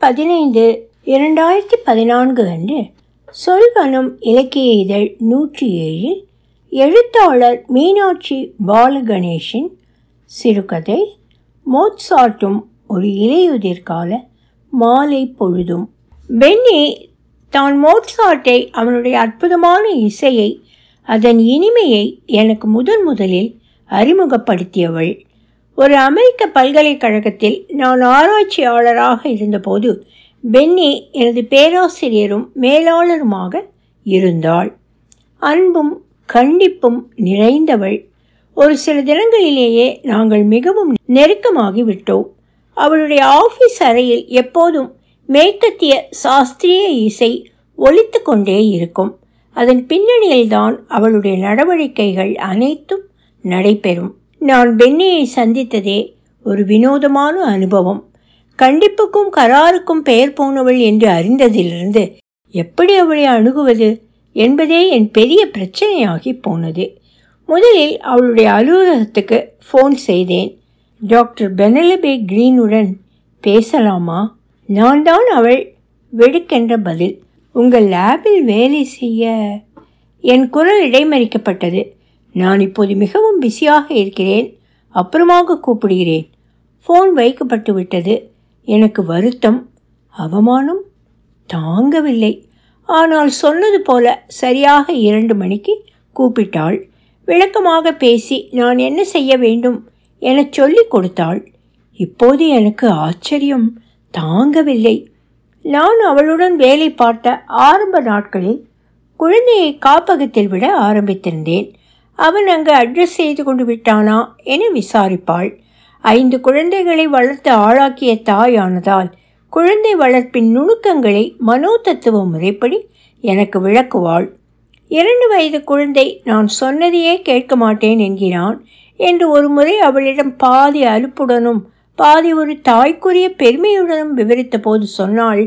பதினைந்து இரண்டாயிரத்தி பதினான்கு அன்று சொல்வனம் இலக்கிய இதழ் நூற்றி ஏழில் எழுத்தாளர் மீனாட்சி பாலகணேஷின் சிறுகதை மோட்சாட்டும் ஒரு இலையுதிர்கால மாலை பொழுதும். பென்னி தான் மோட்சாட்டை அவனுடைய அற்புதமான இசையை அதன் இனிமையை எனக்கு முதன் முதலில் அறிமுகப்படுத்தியவள். ஒரு அமெரிக்க பல்கலைக்கழகத்தில் நான் ஆராய்ச்சியாளராக இருந்தபோது பென்னி எனது பேராசிரியரும் மேலாளருமாக இருந்தாள். அன்பும் கண்டிப்பும் நிறைந்தவள். ஒரு சில தினங்களிலேயே நாங்கள் மிகவும் நெருக்கமாகி விட்டோம். அவளுடைய ஆஃபீஸ் அறையில் எப்போதும் மேற்கத்திய சாஸ்திரிய இசை ஒலித்து கொண்டே இருக்கும். அதன் பின்னணியில்தான் அவளுடைய நடவடிக்கைகள் அனைத்தும் நடைபெறும். நான் பென்னியை சந்தித்ததே ஒரு வினோதமான அனுபவம். கண்டிப்புக்கும் கராருக்கும் பெயர் போனவள் என்று அறிந்ததிலிருந்து எப்படி அவளை அணுகுவது என்பதே என் பெரிய பிரச்சனையாகி போனது. முதலில் அவளுடைய அலுவலகத்துக்கு ஃபோன் செய்தேன். டாக்டர் பெனலபே கிரீனுடன் பேசலாமா? நான் தான் அவள் வெடுக்கென்ற பதில். உங்கள் லேபில் வேலை செய்ய என் குரல் இடைமறிக்கப்பட்டது. நான் இப்போது மிகவும் பிஸியாக இருக்கிறேன். அப்புறமாக கூப்பிடுகிறேன். ஃபோன் வைக்கப்பட்டு விட்டது. எனக்கு வருத்தம் அவமானம் தாங்கவில்லை. ஆனால் சொன்னது போல சரியாக இரண்டு மணிக்கு கூப்பிட்டாள். விளக்கமாக பேசி நான் என்ன செய்ய வேண்டும்? என சொல்லிக் கொடுத்தாள். இப்போது எனக்கு ஆச்சரியம் தாங்கவில்லை. நான் அவளுடன் வேலை பார்த்த ஆரம்ப நாட்களில் குழந்தையை காப்பகத்தில் விட ஆரம்பித்திருந்தேன். அவன் அங்கு அட்ரஸ் செய்து கொண்டு விட்டானா என விசாரிப்பாள். ஐந்து குழந்தைகளை வளர்த்து ஆளாக்கிய தாயானதால் குழந்தை வளர்ப்பின் நுணுக்கங்களை மனோதத்துவ முறைப்படி எனக்கு விளக்குவாள். இரண்டு வயது குழந்தை நான் சொன்னதையே கேட்க மாட்டேன் என்கிறான் என்று ஒரு முறை அவளிடம் பாதி அலுப்புடனும் பாதி ஒரு தாய்க்குரிய பெருமையுடனும் விவரித்த போது சொன்னாள்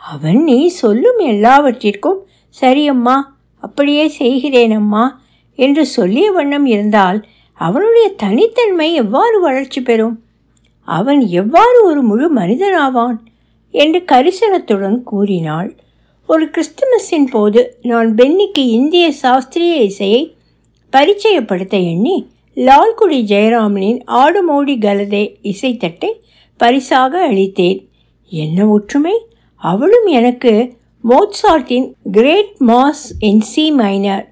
அவன் நீ சொல்லும் எல்லாவற்றிற்கும் சரியம்மா அப்படியே செய்கிறேனம்மா என்று சொல்லிய வண்ணம் இருந்தால் அவனுடைய தனித்தன்மை எவ்வாறு வளர்ச்சி பெறும்? அவன் எவ்வாறு ஒரு முழு மனிதனாவான் என்று கரிசனத்துடன் கூறினாள். ஒரு கிறிஸ்துமஸின் போது நான் பென்னிக்கு இந்திய சாஸ்திரிய இசையை பரிச்சயப்படுத்த எண்ணி லால்குடி ஜெயராமனின் ஆடுமோடி கலதே இசைத்தட்டை பரிசாக அளித்தேன். என்ன ஒற்றுமை? அவளும் எனக்கு மோட்சார்ட்டின் great mass in C minor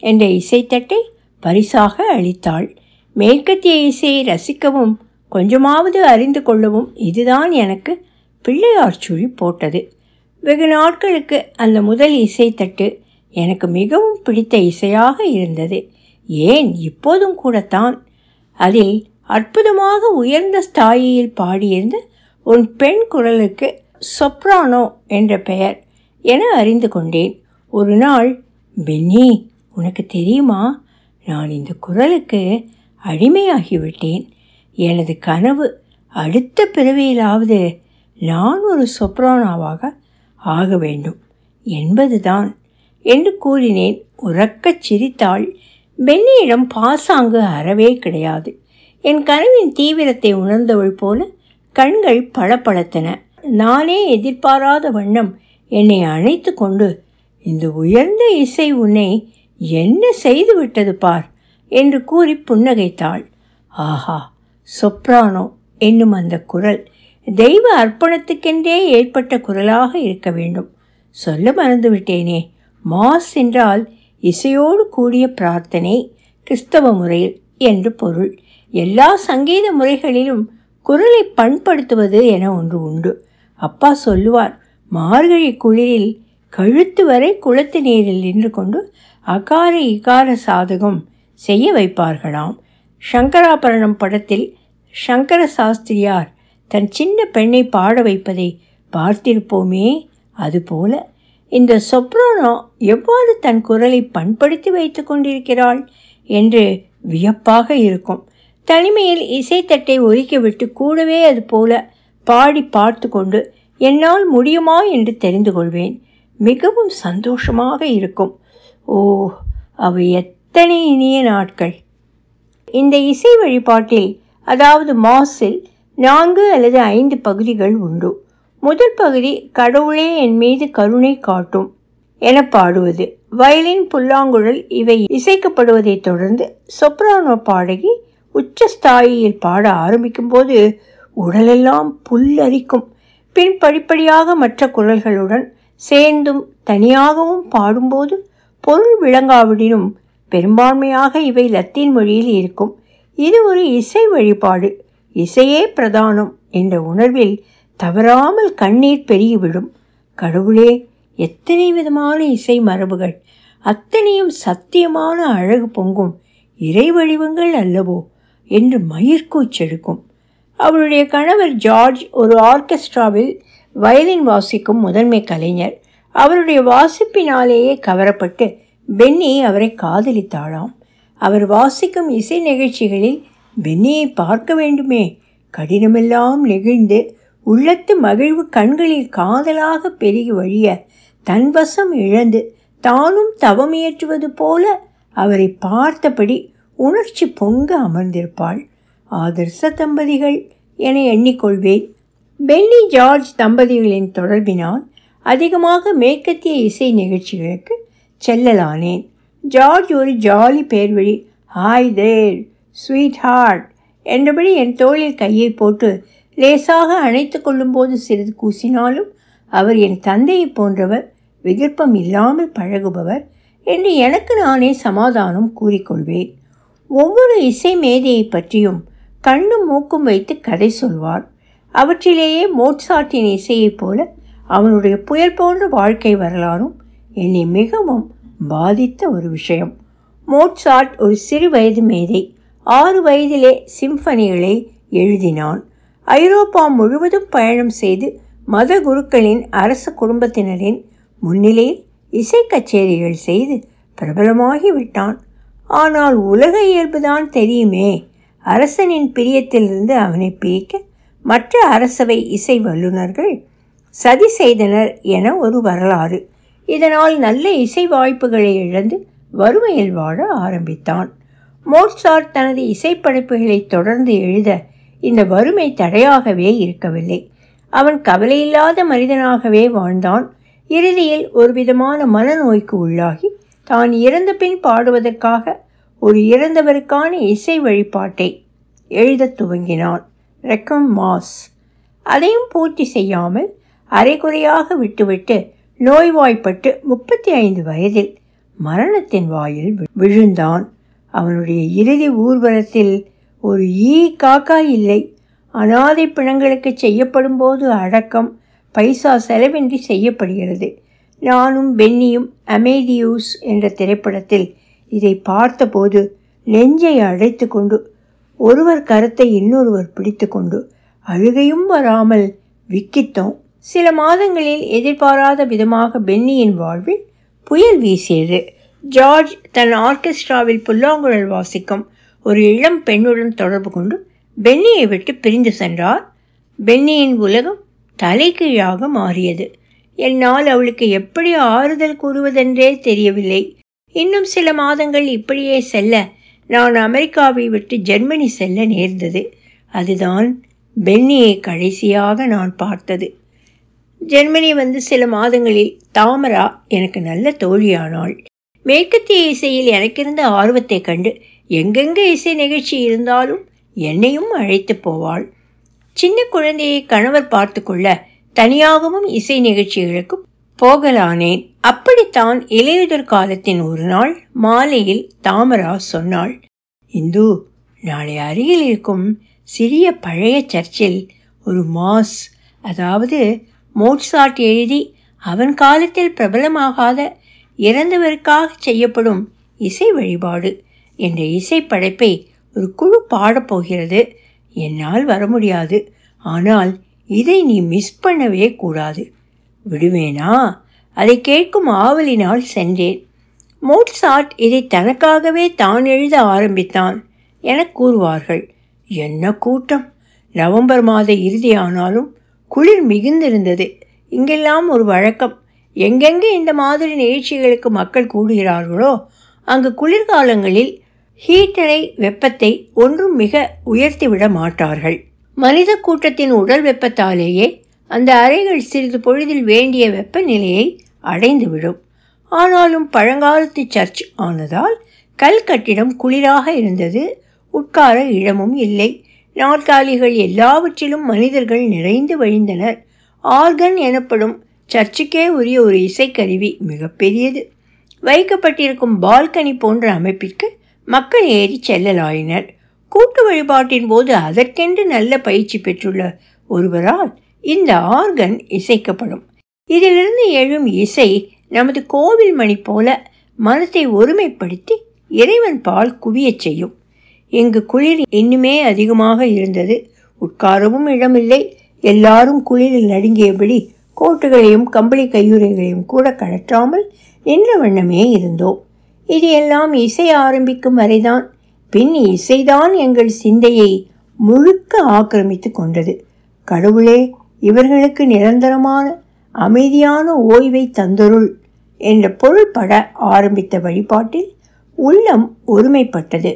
என்ற இசைத்தட்டை பரிசாக அளித்தாள். மேற்கத்திய இசையை ரசிக்கவும் கொஞ்சமாவது அறிந்து கொள்ளவும் இதுதான் எனக்கு பிள்ளையார் சுழி போட்டது. வெகு நாட்களுக்கு அந்த முதல் இசைத்தட்டு எனக்கு மிகவும் பிடித்த இசையாக இருந்தது. ஏன் இப்போதும் கூடத்தான். அதில் அற்புதமாக உயர்ந்த ஸ்தாயியில் பாடியிருந்த உன் பெண் குரலுக்கு சொப்ரானோ என்ற பெயர் என அறிந்து கொண்டேன். ஒரு நாள் பென்னி உனக்கு தெரியுமா? நான் இந்த குரலுக்கு அடிமையாகிவிட்டேன். எனது கனவு அடுத்த பிறவியிலாவது நான் ஒரு சொப்ரானாவாக ஆக வேண்டும். என்பதுதான் என்று கூறினேன். உறக்கச் சிரித்தாள். பென்னியிடம் பாசாங்கு அறவே கிடையாது. என் கனவின் தீவிரத்தை உணர்ந்தவள் போல கண்கள் பளபளத்தன. நானே எதிர்பாராத வண்ணம் என்னை அணைத்து கொண்டு இந்த உயர்ந்த இசை உன்னை என்ன செய்து விட்டது பார்? என்று கூறி புன்னகைத்தாள். ஆஹா சொப்ரானோ என்னும் அந்த குரல் தெய்வ அர்ப்பணத்துக்கென்றே ஏற்பட்ட குரலாக இருக்க வேண்டும். சொல்ல மறந்துவிட்டேனே. மாஸ் என்றால் இசையோடு கூடிய பிரார்த்தனை கிறிஸ்தவ முறையில் என்று பொருள். எல்லா சங்கீத முறைகளிலும் குரலை பண்படுத்துவது என ஒன்று உண்டு. அப்பா சொல்லுவார் மார்கழி குளிரில் கழுத்து வரை குளத்து நீரில் நின்று கொண்டு அகார இகார சாதகம் செய்ய வைப்பார்களாம். சங்கராபரணம் படத்தில் சங்கர சாஸ்திரியார் தன் சின்ன பெண்ணை பாட வைப்பதை பார்த்திருப்போமே அதுபோல இந்த சொப்ரானோ எவ்வாறு தன் குரலை பண்படுத்தி வைத்து கொண்டிருக்கிறாள் என்று வியப்பாக இருக்கும். தனிமையில் இசைத்தட்டை ஒதுக்கிவிட்டு கூடவே அது போல பாடி பார்த்து கொண்டு என்னால் முடியுமா? என்று தெரிந்து கொள்வேன். மிகவும் சந்தோஷமாக இருக்கும். ஓ அவை எத்தனை இனிய நாட்கள். இந்த இசை வழிபாட்டில் அதாவது மாஸில் நான்கு அல்லது ஐந்து பகுதிகள் உண்டு. முதல் பகுதி கடவுளே என் மீது கருணை காட்டும் என பாடுவது. வயலின் புல்லாங்குழல் இவை இசைக்கப்படுவதைத் தொடர்ந்து சொப்ரானோ பாடகி உச்சஸ்தாயியில் பாட ஆரம்பிக்கும் போது உடலெல்லாம் புல்லரிக்கும். பின் படிப்படியாக மற்ற குரல்களுடன் சேர்ந்தும் தனியாகவும் பாடும்போது பொருள் விளங்காவிடினும் பெரும்பான்மையாக இவை லத்தீன் மொழியில் இருக்கும். இது ஒரு இசை வழிபாடு. இசையே பிரதானம் என்ற உணர்வில் தவறாமல் கண்ணீர் பெருகிவிடும். கடவுளே எத்தனை விதமான இசை மரபுகள் அத்தனையும் சத்தியமான அழகு பொங்கும் இறை வடிவங்கள் அல்லவோ என்று மயிர்கூச்செடுக்கும் அவருடைய கணவர் ஜார்ஜ் ஒரு ஆர்கெஸ்ட்ராவில் வயலின் வாசிக்கும் முதன்மை கலைஞர். அவருடைய வாசிப்பினாலேயே கவரப்பட்டு பென்னி அவரை காதலித்தாளாம். அவர் வாசிக்கும் இசை நிகழ்ச்சிகளில் பென்னியை பார்க்க வேண்டுமே. கடினமெல்லாம் நெகிழ்ந்து உள்ளத்து மகிழ்வு கண்களில் காதலாக பெருகி வழிய தன்வசம் இழந்து தானும் தவமியற்றுவது போல அவரை பார்த்தபடி உணர்ச்சி பொங்க அமர்ந்திருப்பாள். ஆதர்ச தம்பதிகள் என எண்ணிக்கொள்வேன். பென்னி ஜார்ஜ் தம்பதிகளின் தொடர்பினால் அதிகமாக மேற்கத்திய இசை நிகழ்ச்சிகளுக்கு செல்லலானேன். ஜார்ஜ் ஒரு ஜாலி பேர்வழி ஹாய் தேர் ஸ்வீட் ஹார்ட் என்றபடி என் தோளில் கையை போட்டு லேசாக அணைத்து கொள்ளும்போது சிறிது கூசினாலும் அவர் என் தந்தையை போன்றவர் விகற்பம் இல்லாமல் பழகுபவர் என்று எனக்கு நானே சமாதானம் கூறிக்கொள்வேன். ஒவ்வொரு இசை மேதையை பற்றியும் கண்ணும் மூக்கும் வைத்து கதை சொல்வார். அவற்றிலேயே மோட்சாட்டின் இசையைப் போல அவனுடைய புயல் போன்ற வாழ்க்கை வரலாறும் என்னை மிகவும் பாதித்த ஒரு விஷயம். மோட்சாட் ஒரு சிறு வயது மேதை ஆறு வயதிலே சிம்பனிகளை எழுதினான். ஐரோப்பா முழுவதும் பயணம் செய்து மத குருக்களின் அரச குடும்பத்தினரின் முன்னிலையில் இசை கச்சேரிகள் செய்து பிரபலமாகி விட்டான் ஆனால் உலக இயல்புதான் தெரியுமே அரசனின் பிரியத்திலிருந்து அவனை பிரிக்க மற்ற அரசவை இசை வல்லுநர்கள் சதி செய்தனர் என ஒரு வரலாறு. இதனால் நல்ல இசை வாய்ப்புகளை இழந்து வறுமையில் வாழ ஆரம்பித்தான். மோட்சார்ட் தனது இசைப்படைப்புகளை தொடர்ந்து எழுத இந்த வறுமை தடையாகவே இருக்கவில்லை. அவன் கவலையில்லாத மனிதனாகவே வாழ்ந்தான். இறுதியில் ஒரு விதமான மனநோய்க்கு உள்ளாகி தான் இறந்த பின் பாடுவதற்காக ஒரு இறந்தவருக்கான இசை வழிபாட்டை எழுதத் துவங்கினான். Requiem mass. அதையும் பூர்த்தி செய்யாமல் அரைகுறையாக விட்டுவிட்டு நோய்வாய்ப்பட்டு முப்பத்தி ஐந்து வயதில் மரணத்தின் வாயில் விழுந்தான். அவனுடைய இறுதி ஊர்வலத்தில் ஒரு ஈ காக்கா இல்லை. அனாதை பிணங்களுக்கு செய்யப்படும் போது அடக்கம் பைசா செலவின்றி செய்யப்படுகிறது. நானும் பென்னியும் அமேதியூஸ் என்ற திரைப்படத்தில் இதை பார்த்தபோது நெஞ்சை அடைத்து கொண்டு ஒருவர் கருத்தை இன்னொருவர் பிடித்து கொண்டு அழுகையும் வராமல் விக்கித்தோம். சில மாதங்களில் எதிர்பாராத விதமாக பென்னியின் வாழ்வில் புயல் வீசியது. ஜார்ஜ் தன் ஆர்கெஸ்ட்ராவில் புல்லாங்குழல் வாசிக்கும் ஒரு இளம் பெண்ணுடன் தொடர்பு கொண்டு பென்னியை விட்டு பிரிந்து சென்றார். பென்னியின் உலகம் தலைகீழாக மாறியது. என்னால் அவளுக்கு எப்படி ஆறுதல் கூறுவதென்றே தெரியவில்லை. இன்னும் சில மாதங்கள் இப்படியே செல்ல நான் அமெரிக்காவை விட்டு ஜெர்மனி செல்ல நேர்ந்தது. அதுதான் பென்னியை கடைசியாக நான் பார்த்தது. ஜெர்மனி வந்து சில மாதங்களில் தாமரா எனக்கு நல்ல தோழியானாள். மேற்கத்திய இசையில் எனக்கிருந்த ஆர்வத்தைக் கண்டு எங்கெங்கே இசை நிகழ்ச்சி இருந்தாலும் என்னையும் அழைத்து போவாள். சின்ன குழந்தையை கணவர் பார்த்து கொள்ள தனியாகவும் இசை நிகழ்ச்சிகளுக்கு போகலானேன் அப்படித்தான் இலையுதிர் காலத்தின் ஒரு நாள் மாலையில் தாமரா சொன்னாள். இந்து நாளை அருகில் இருக்கும் சிறிய பழைய சர்ச்சில் ஒரு மாஸ் அதாவது மோட்சாட் எழுதி அவன் காலத்தில் பிரபலமாகாத இறந்தவருக்காக செய்யப்படும் இசை வழிபாடு என்ற இசை படைப்பை ஒரு குழு பாடப்போகிறது என்னால் வர முடியாது. ஆனால் இதை நீ மிஸ் பண்ணவே கூடாது. விடுவேனா? அதை கேட்கும் ஆவலினால் சென்றேன். மோட்சாட் இதை தனக்காகவே தான் எழுத ஆரம்பித்தான் என கூறுவார்கள். என்ன கூட்டம்? நவம்பர் மாத இறுதியானாலும் குளிர் மிகுந்திருந்தது. இங்கெல்லாம் ஒரு வழக்கம். எங்கெங்கே இந்த மாதிரி நிகழ்ச்சிகளுக்கு மக்கள் கூடுகிறார்களோ அங்கு குளிர்காலங்களில் ஹீட்டரை வெப்பத்தை ஒன்றும் மிக உயர்த்திவிட மாட்டார்கள். மனித கூட்டத்தின் உடல் வெப்பத்தாலேயே அந்த அறைகள் சிறிது பொழுதில் வேண்டிய வெப்பநிலையை அடைந்துவிடும். ஆனாலும் பழங்காலத்து சர்ச் ஆனதால் கல் கட்டிடம் குளிராக இருந்தது. உட்கார இடமும் இல்லை. நாற்காலிகள் எல்லாவற்றிலும் மனிதர்கள் நிறைந்து வழிந்தனர். ஆர்கன் எனப்படும் சர்ச்சுக்கே உரிய ஒரு இசைக்கருவி மிகப்பெரியது. வைக்கப்பட்டிருக்கும் பால்கனி போன்ற அமைப்பிற்கு மக்கள் ஏறி செல்லலாயினர். கூட்டு வழிபாட்டின் போது அதற்கென்று நல்ல பயிற்சி பெற்றுள்ள ஒருவரால் இந்த ஆர்கன் இசைக்கப்படும். இதிலிருந்து எழும் இசை நமது கோவில் மணி போல மனத்தை ஒருமைப்படுத்தி இறைவன் பால் குவியச் செய்யும். இங்கு குளிர் இன்னுமே அதிகமாக இருந்தது. உட்காரவும் இடமில்லை. எல்லாரும் குளிரில் நடுங்கியபடி கோட்டுகளையும் கம்பளி கையுறைகளையும் கூட கழற்றாமல் நின்ற வண்ணமே இருந்தோம். இது எல்லாம் இசை ஆரம்பிக்கும் வரைதான் பின் இசைதான் எங்கள் சிந்தையை முழுக்க ஆக்கிரமித்து கொண்டது. கடவுளே இவர்களுக்கு நிரந்தரமான அமைதியான ஓய்வை தந்தருள் என்ற பொருள்பட ஆரம்பித்த வழிபாட்டில் உள்ளம் ஒருமைப்பட்டது.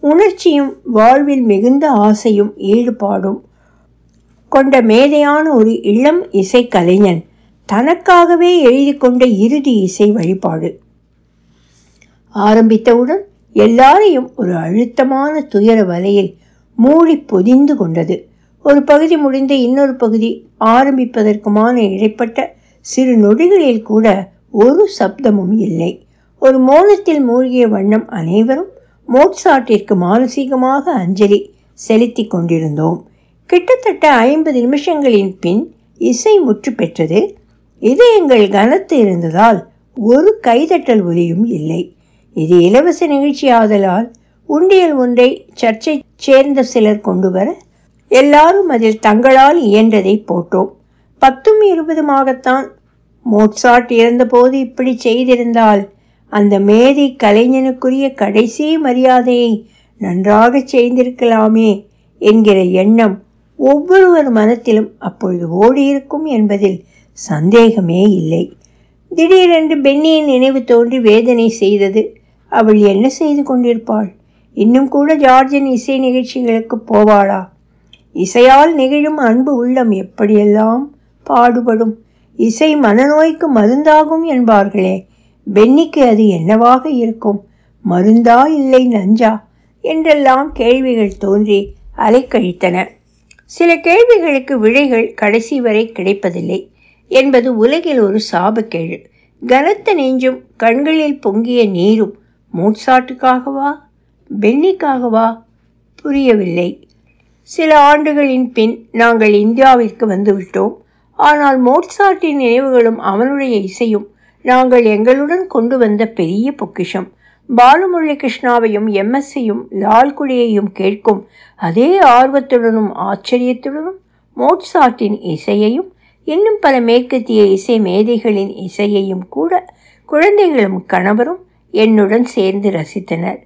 உணர்ச்சியும் வாழ்வில் மிகுந்த ஆசையும் ஈடுபாடும் கொண்ட மேதையான ஒரு இளம் இசை கலைஞன் தனக்காகவே எழுதி கொண்ட இறுதி இசை வழிபாடு. ஆரம்பித்தவுடன் எல்லாரையும் ஒரு அழுத்தமான துயர வலையில் மூடி பொதிந்து கொண்டது. ஒரு பகுதி முடிந்து இன்னொரு பகுதி ஆரம்பிப்பதற்குமான இடைப்பட்ட சிறு நொடிகளில் கூட ஒரு சப்தமும் இல்லை. ஒரு மோனத்தில் மூழ்கிய வண்ணம் அனைவரும் மோட்சாட்டிற்கு மானசீகமாக அஞ்சலி செலுத்தி கொண்டிருந்தோம். கிட்டத்தட்ட ஐம்பது நிமிஷங்களின் பின் இசை முற்று பெற்றது. இதயங்கள் கனத்து இருந்ததால் ஒரு கைதட்டல் ஒலியும் இல்லை. இது இலவச நிகழ்ச்சி ஆதலால் உண்டியல் ஒன்றை சர்ச்சை சேர்ந்த சிலர் கொண்டு வர எல்லாரும் அதில் தங்களால் இயன்றதை போட்டோம். பத்தும் இருபதுமாகத்தான் மோட்சாட் இறந்தபோது இப்படி செய்திருந்தால் அந்த மேதை கலைஞனுக்குரிய கடைசி மரியாதையை நன்றாக செய்திருக்கலாமே என்கிற எண்ணம் ஒவ்வொருவர் மனத்திலும் அப்பொழுது ஓடியிருக்கும் என்பதில் சந்தேகமே இல்லை. திடீரென்று பென்னியின் நினைவு தோன்றி வேதனை செய்தது. அவள் என்ன செய்து கொண்டிருப்பாள்? இன்னும் கூட ஜார்ஜின் இசை நிகழ்ச்சிகளுக்கு போவாளா? இசையால் நிகழும் அன்பு உள்ளம் எப்படியெல்லாம் பாடுபடும்? இசை மனநோய்க்கு மருந்தாகும் என்பார்களே. பென்னிக்கு அது என்னவாக இருக்கும்? மருந்தா இல்லை நஞ்சா? என்றெல்லாம் கேள்விகள் தோன்றி அலைக்கழித்தன சில கேள்விகளுக்கு விடைகள் கடைசி வரை கிடைப்பதில்லை. என்பது உலகில் ஒரு சாபக்கேடு. கனத்த நெஞ்சும் கண்களில் பொங்கிய நீரும் மோட்சாட்டுக்காகவா? பென்னிக்காகவா புரியவில்லை. சில ஆண்டுகளின் பின் நாங்கள் இந்தியாவிற்கு வந்துவிட்டோம். ஆனால் மோட்சாட்டின் நினைவுகளும் அவனுடைய இசையும் நாங்கள் எங்களுடன் கொண்டு வந்த பெரிய பொக்கிஷம். பாலமுரளி கிருஷ்ணாவையும் எம்எஸ்சியும் லால்குடியையும் கேட்கும் அதே ஆர்வத்துடனும் ஆச்சரியத்துடனும் மோட்சாட்டின் இசையையும் இன்னும் பல மேற்கத்திய இசை மேதைகளின் இசையையும் கூட குழந்தைகளும் கணவரும் என்னுடன் சேர்ந்து ரசித்தனர்.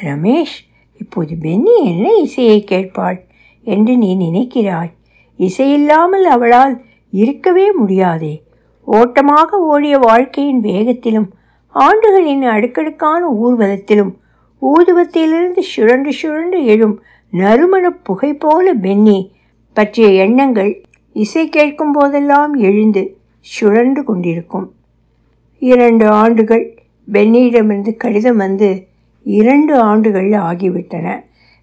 ரமேஷ் இப்போது பென்னி என்ன இசையை கேட்பாள் என்று நீ நினைக்கிறாய்? இசையில்லாமல் அவளால் இருக்கவே முடியாதே. ஓட்டமாக ஓடிய வாழ்க்கையின் வேகத்திலும் ஆண்டுகளின் அடுக்கடுக்கான ஊர்வலத்திலும் ஊதுவத்திலிருந்து சுழன்று சுழன்று எழும் நறுமண புகை போல பென்னி பற்றிய எண்ணங்கள் இசை கேட்கும் போதெல்லாம் எழுந்து சுழன்று கொண்டிருக்கும். இரண்டு ஆண்டுகள் பென்னியிடமிருந்து கடிதம் வந்து இரண்டு ஆண்டுகள் ஆகிவிட்டன.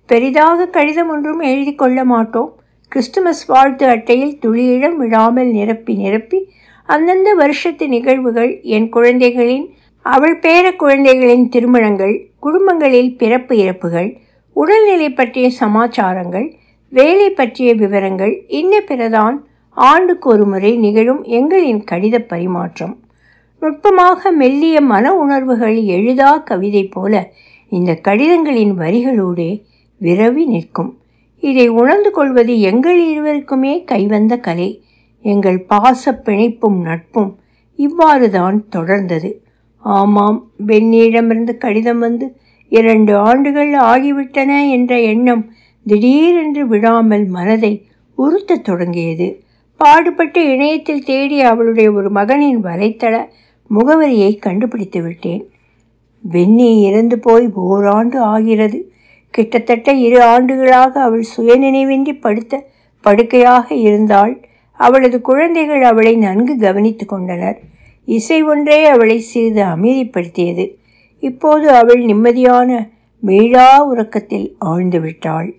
பெரிதாக கடிதம் ஒன்றும் எழுதி கொள்ள மாட்டோம். கிறிஸ்துமஸ் வாழ்த்து அட்டையில் துளியிடம் விடாமல் நிரப்பி நிரப்பி அந்தந்த வருஷத்து நிகழ்வுகள் என் குழந்தைகளின் அவள் பேர குழந்தைகளின் திருமணங்கள் குடும்பங்களில் பிறப்பு இறப்புகள் உடல்நிலை பற்றிய சமாச்சாரங்கள் வேலை பற்றிய விவரங்கள் இன்ன பிறதான் ஆண்டுக்கு ஒரு முறை நிகழும் எங்களின் கடித பரிமாற்றம். நுட்பமாக மெல்லிய மன உணர்வுகள் எழுதா கவிதை போல இந்த கடிதங்களின் வரிகளோடே விரவி நிற்கும். இதை உணர்ந்து கொள்வது எங்கள் இருவருக்குமே கைவந்த கலை. எங்கள் பாச பிணைப்பும் நட்பும் இவ்வாறு தான் தொடர்ந்தது. ஆமாம் பெண்ணியிடமிருந்து கடிதம் வந்து இரண்டு ஆண்டுகள் ஆகிவிட்டன என்ற எண்ணம் திடீரென்று விடாமல் மனதை உறுத்தத் தொடங்கியது. பாடுபட்டு இணையத்தில் தேடி அவளுடைய ஒரு மகனின் வலைத்தள முகவரியை கண்டுபிடித்து விட்டேன். பென்னி இறந்து போய் ஓராண்டு ஆகிறது. கிட்டத்தட்ட இரு ஆண்டுகளாக அவள் சுயநினைவின்றி படுத்த படுக்கையாக இருந்தாள். அவளது குழந்தைகள் அவளை நன்கு கவனித்து கொண்டனர். இசை ஒன்றே அவளை சிறிது அமைதிப்படுத்தியது. இப்போது அவள் நிம்மதியான மீளா உறக்கத்தில் ஆழ்ந்து விட்டாள்.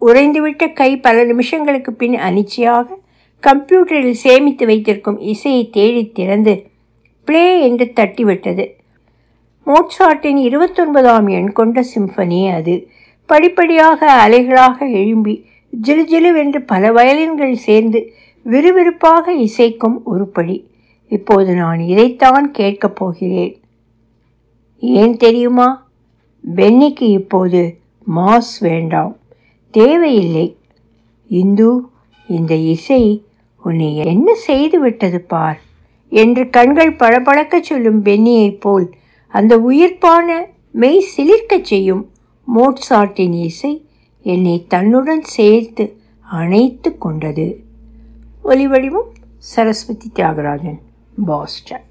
உறைந்துவிட்ட கை பல நிமிஷங்களுக்கு பின் அனிச்சையாக கம்ப்யூட்டரில் சேமித்து வைத்திருக்கும் இசையை தேடி திறந்து ப்ளே என்று தட்டிவிட்டது. மோட்சாட்டின் இருபத்தொன்பதாம் எண் கொண்ட சிம்பனி அது. படிப்படியாக அலைகளாக எழும்பி ஜிலு ஜிலுவென்று பல வயலின்கள் சேர்ந்து விறுவிறுப்பாக இசைக்கும் உருப்படி இப்போது நான் இதைத்தான் கேட்கப் போகிறேன். ஏன் தெரியுமா? பென்னிக்கு இப்போது மாஸ் வேண்டாம். தேவையில்லை. இந்து இந்த இசை உன்னை என்ன செய்து விட்டது பார்? என்று கண்கள் பளபளக்கச் சொல்லும் பென்னியைப் போல் அந்த உயிர்ப்பான மெய் சிலிர்க்கச் செய்யும் மோட்சாட்டின் இசை என்னை தன்னுடன் சேர்த்து அணைத்து கொண்டது. ஒலிவடிவம் சரஸ்வதி தியாகராஜன் பாஸ்டன்